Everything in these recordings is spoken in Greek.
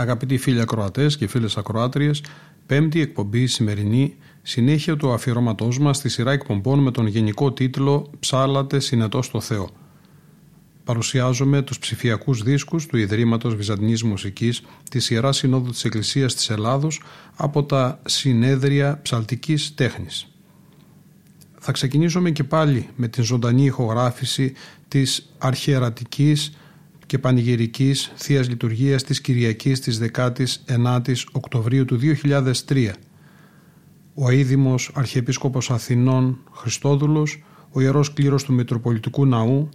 Αγαπητοί φίλοι ακροατές και φίλες ακροάτριες, πέμπτη εκπομπή σημερινή, συνέχεια του αφιερώματός μας στη σειρά εκπομπών με τον γενικό τίτλο Ψάλατε συνετό στο Θεό. Παρουσιάζομαι τους ψηφιακούς δίσκους του Ιδρύματος Βυζαντινής Μουσικής της Ιεράς Συνόδου της Εκκλησίας της Ελλάδος από τα Συνέδρια Ψαλτικής Τέχνης. Θα ξεκινήσουμε και πάλι με την ζωντανή ηχογράφηση της αρχιερατικής και πανηγυρικής Θείας Λειτουργίας της Κυριακής της 19ης Οκτωβρίου του 2003. Ο αίδημος Αρχιεπίσκοπος Αθηνών Χριστόδουλος, ο Ιερός Κλήρος του Μητροπολιτικού Ναού,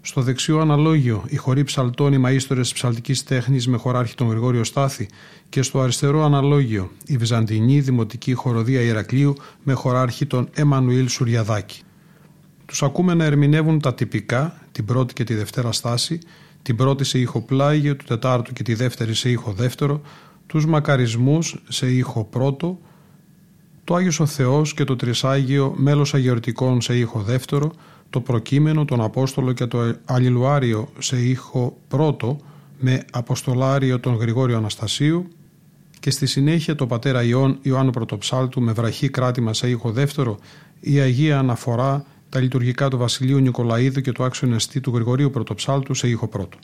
στο δεξιό αναλόγιο οι χωροί ψαλτών οι μαΐστορες της ψαλτικής τέχνης με χωράρχη τον Γρηγόριο Στάθη και στο αριστερό αναλόγιο η Βυζαντινή Δημοτική Χοροδία Ηρακλείου με χωράρχη τον Εμμανουήλ Σουριαδάκη. Τους ακούμε να ερμηνεύουν τα τυπικά, την πρώτη και τη δευτέρα στάση, την πρώτη σε ήχο πλάγιο, του τετάρτου και τη δεύτερη σε ήχο δεύτερο, τους μακαρισμούς σε ήχο πρώτο, το Άγιος ο Θεός και το Τρισάγιο μέλος αγιορτικών σε ήχο δεύτερο, το προκείμενο, τον Απόστολο και το Αλληλουάριο σε ήχο πρώτο με Αποστολάριο τον Γρηγόριο Αναστασίου και στη συνέχεια το Πατέρα Ιών Ιωάννου Πρωτοψάλτου με βραχή κράτημα σε ήχο δεύτερο η Αγία Αναφορά τα λειτουργικά του Βασιλείου Νικολαίδου και του άξιου εστί του Γρηγορίου Πρωτοψάλτου σε ήχο πρώτο.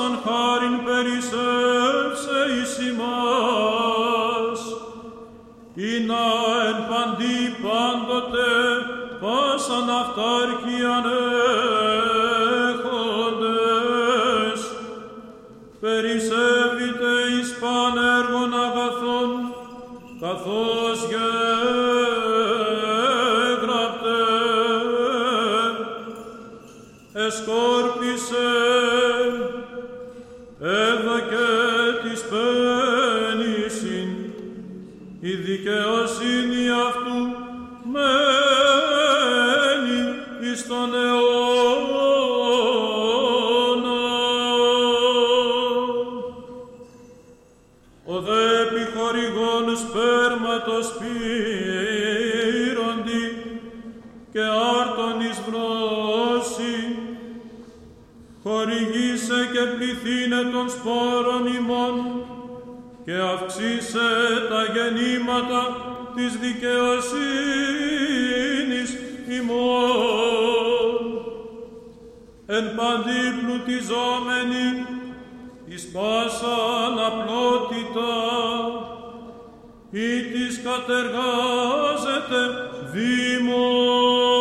σαν χάριν περισσεύσε εις ημάς, ή εν παντή πάντοτε πάσαν αυτάρκιαν των σπόρων ημών και αυξήσε τα γεννήματα της δικαιοσύνης ημών. Εν παντή πλουτιζόμενοι εις πάσαν απλότητα ή της κατεργάζεται δήμος.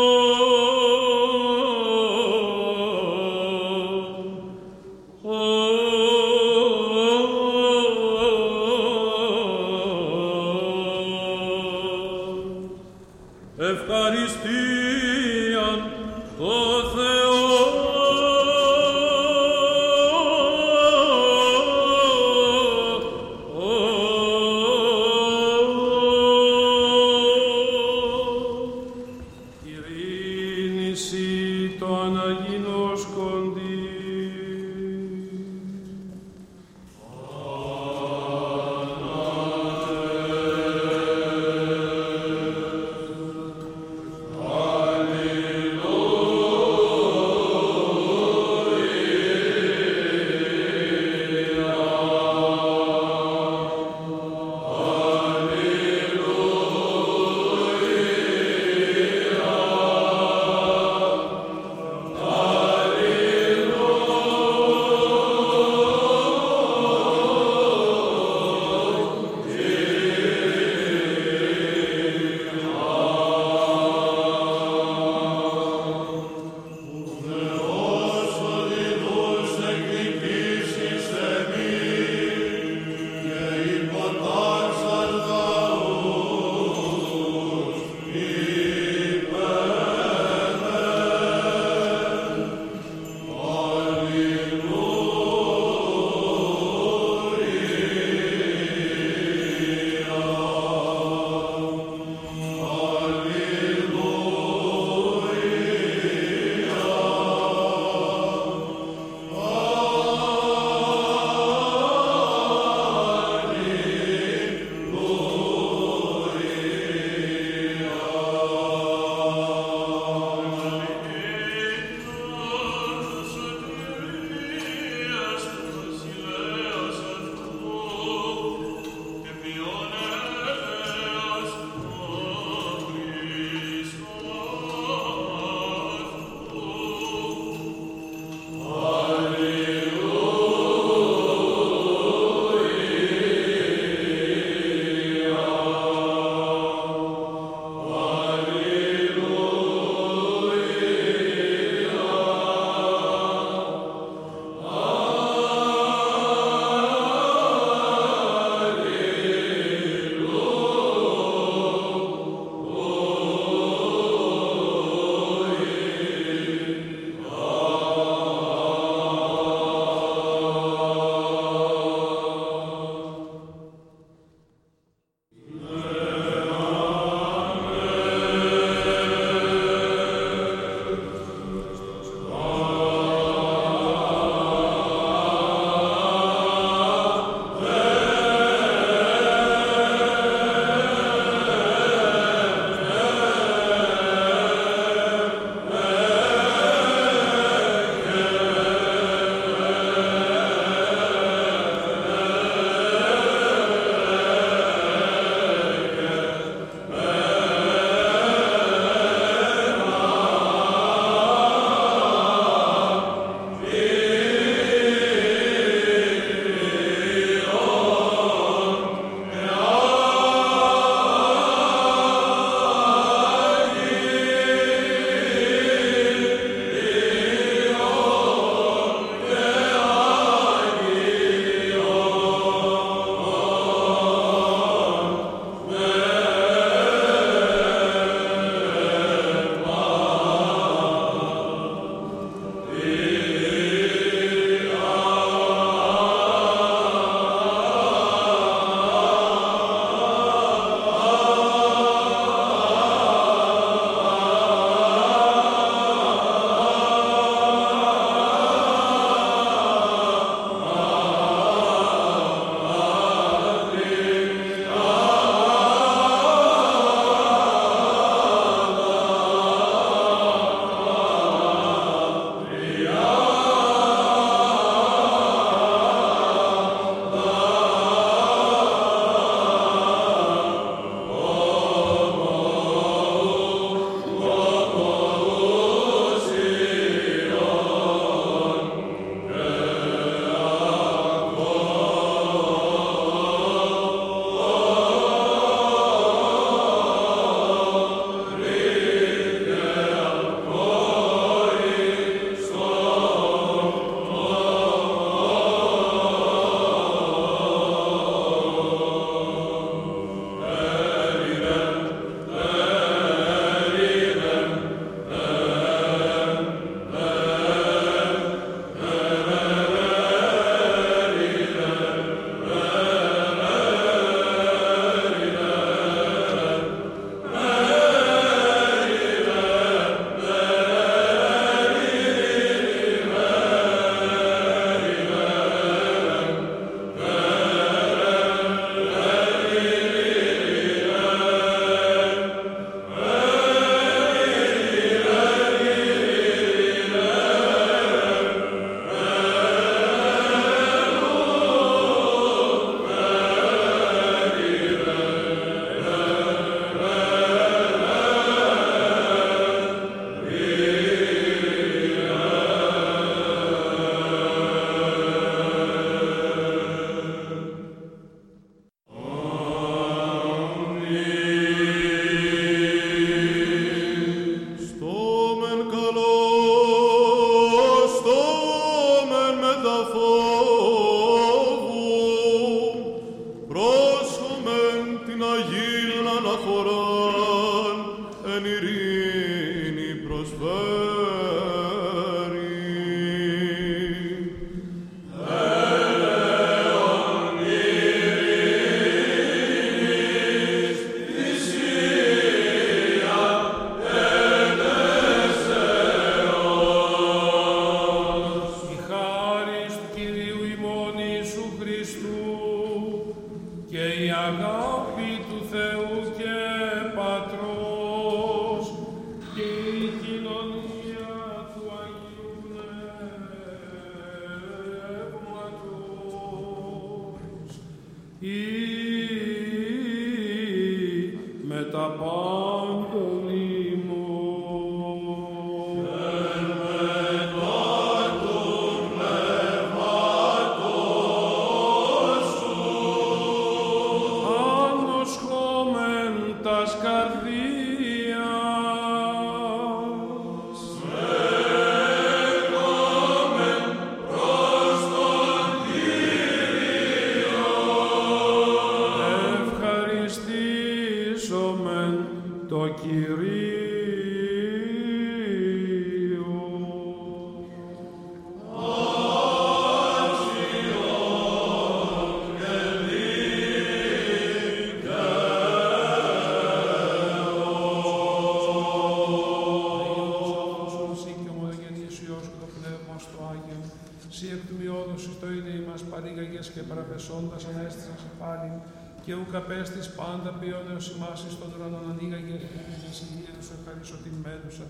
Παραπεσόντας ανέστησαν σε πάλιν, και ουκ απέστης πάντα ποιόν έως ημάς εις των ουρανών ανοίγαγε και την ασυλία σου ευχαριστώ την μένουσα.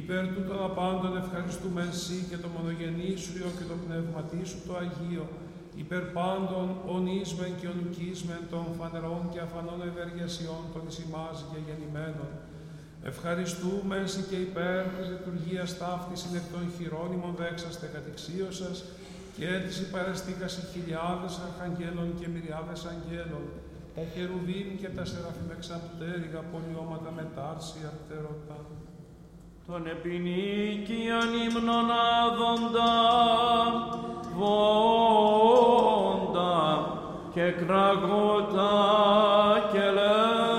Υπέρ τούτων απάντων ευχαριστούμε Σύ και το μονογενή σου Υιό και το πνεύματί σου το Αγίο, υπέρ πάντων ονίσμεν και ονουκίσμεν των φανερών και αφανών ευεργεσιών των εις ημάς γεννημένων. Ευχαριστούμε εσύ και υπέρ της λειτουργίας ταύτης εκ των χειρόνιμων δέξαστε κατηξίωσας και της υπαρεστήκας χιλιάδες αρχαγγέλων και μυριάδες αγγέλων, τα χερουβίμ και τα σεραφείμ εξαπτέρυγα πολιώματα μετάρσια πτερωτά. Τον επινίκιον ύμνον άδοντα, βόντα και κραγότα και λέγοντα.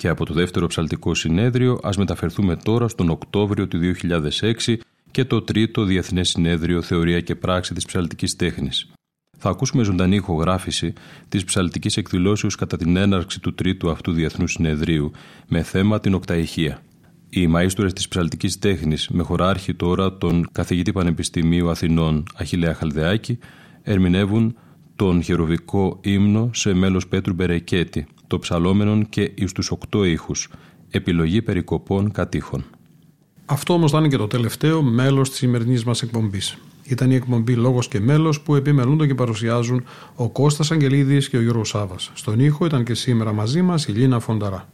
Και από το δεύτερο ψαλτικό συνέδριο ας μεταφερθούμε τώρα στον Οκτώβριο του 2006 και το τρίτο Διεθνές Συνέδριο Θεωρία και Πράξη της Ψαλτικής Τέχνης. Θα ακούσουμε ζωντανή ηχογράφηση της ψαλτικής εκδηλώσεως κατά την έναρξη του τρίτου αυτού Διεθνού Συνεδρίου με θέμα την Οκταηχία. Οι μαΐστορες της ψαλτικής τέχνης με χωράρχη τώρα τον καθηγητή Πανεπιστημίου Αθηνών Αχιλέα Χαλδεάκη ερμηνεύουν τον χεροβικό ύμνο σε μέλος Πέτρου Μπερεκέτη το ψαλόμενον και εις τους οκτώ ήχους, επιλογή περικοπών κατήχων. Αυτό όμως θα είναι και το τελευταίο μέλος της σημερινής μας εκπομπής. Ήταν η εκπομπή Λόγος και Μέλος που επιμελούνται και παρουσιάζουν ο Κώστας Αγγελίδης και ο Γιώργος Σάβας. Στον ήχο ήταν και σήμερα μαζί μας η Λίνα Φονταρά.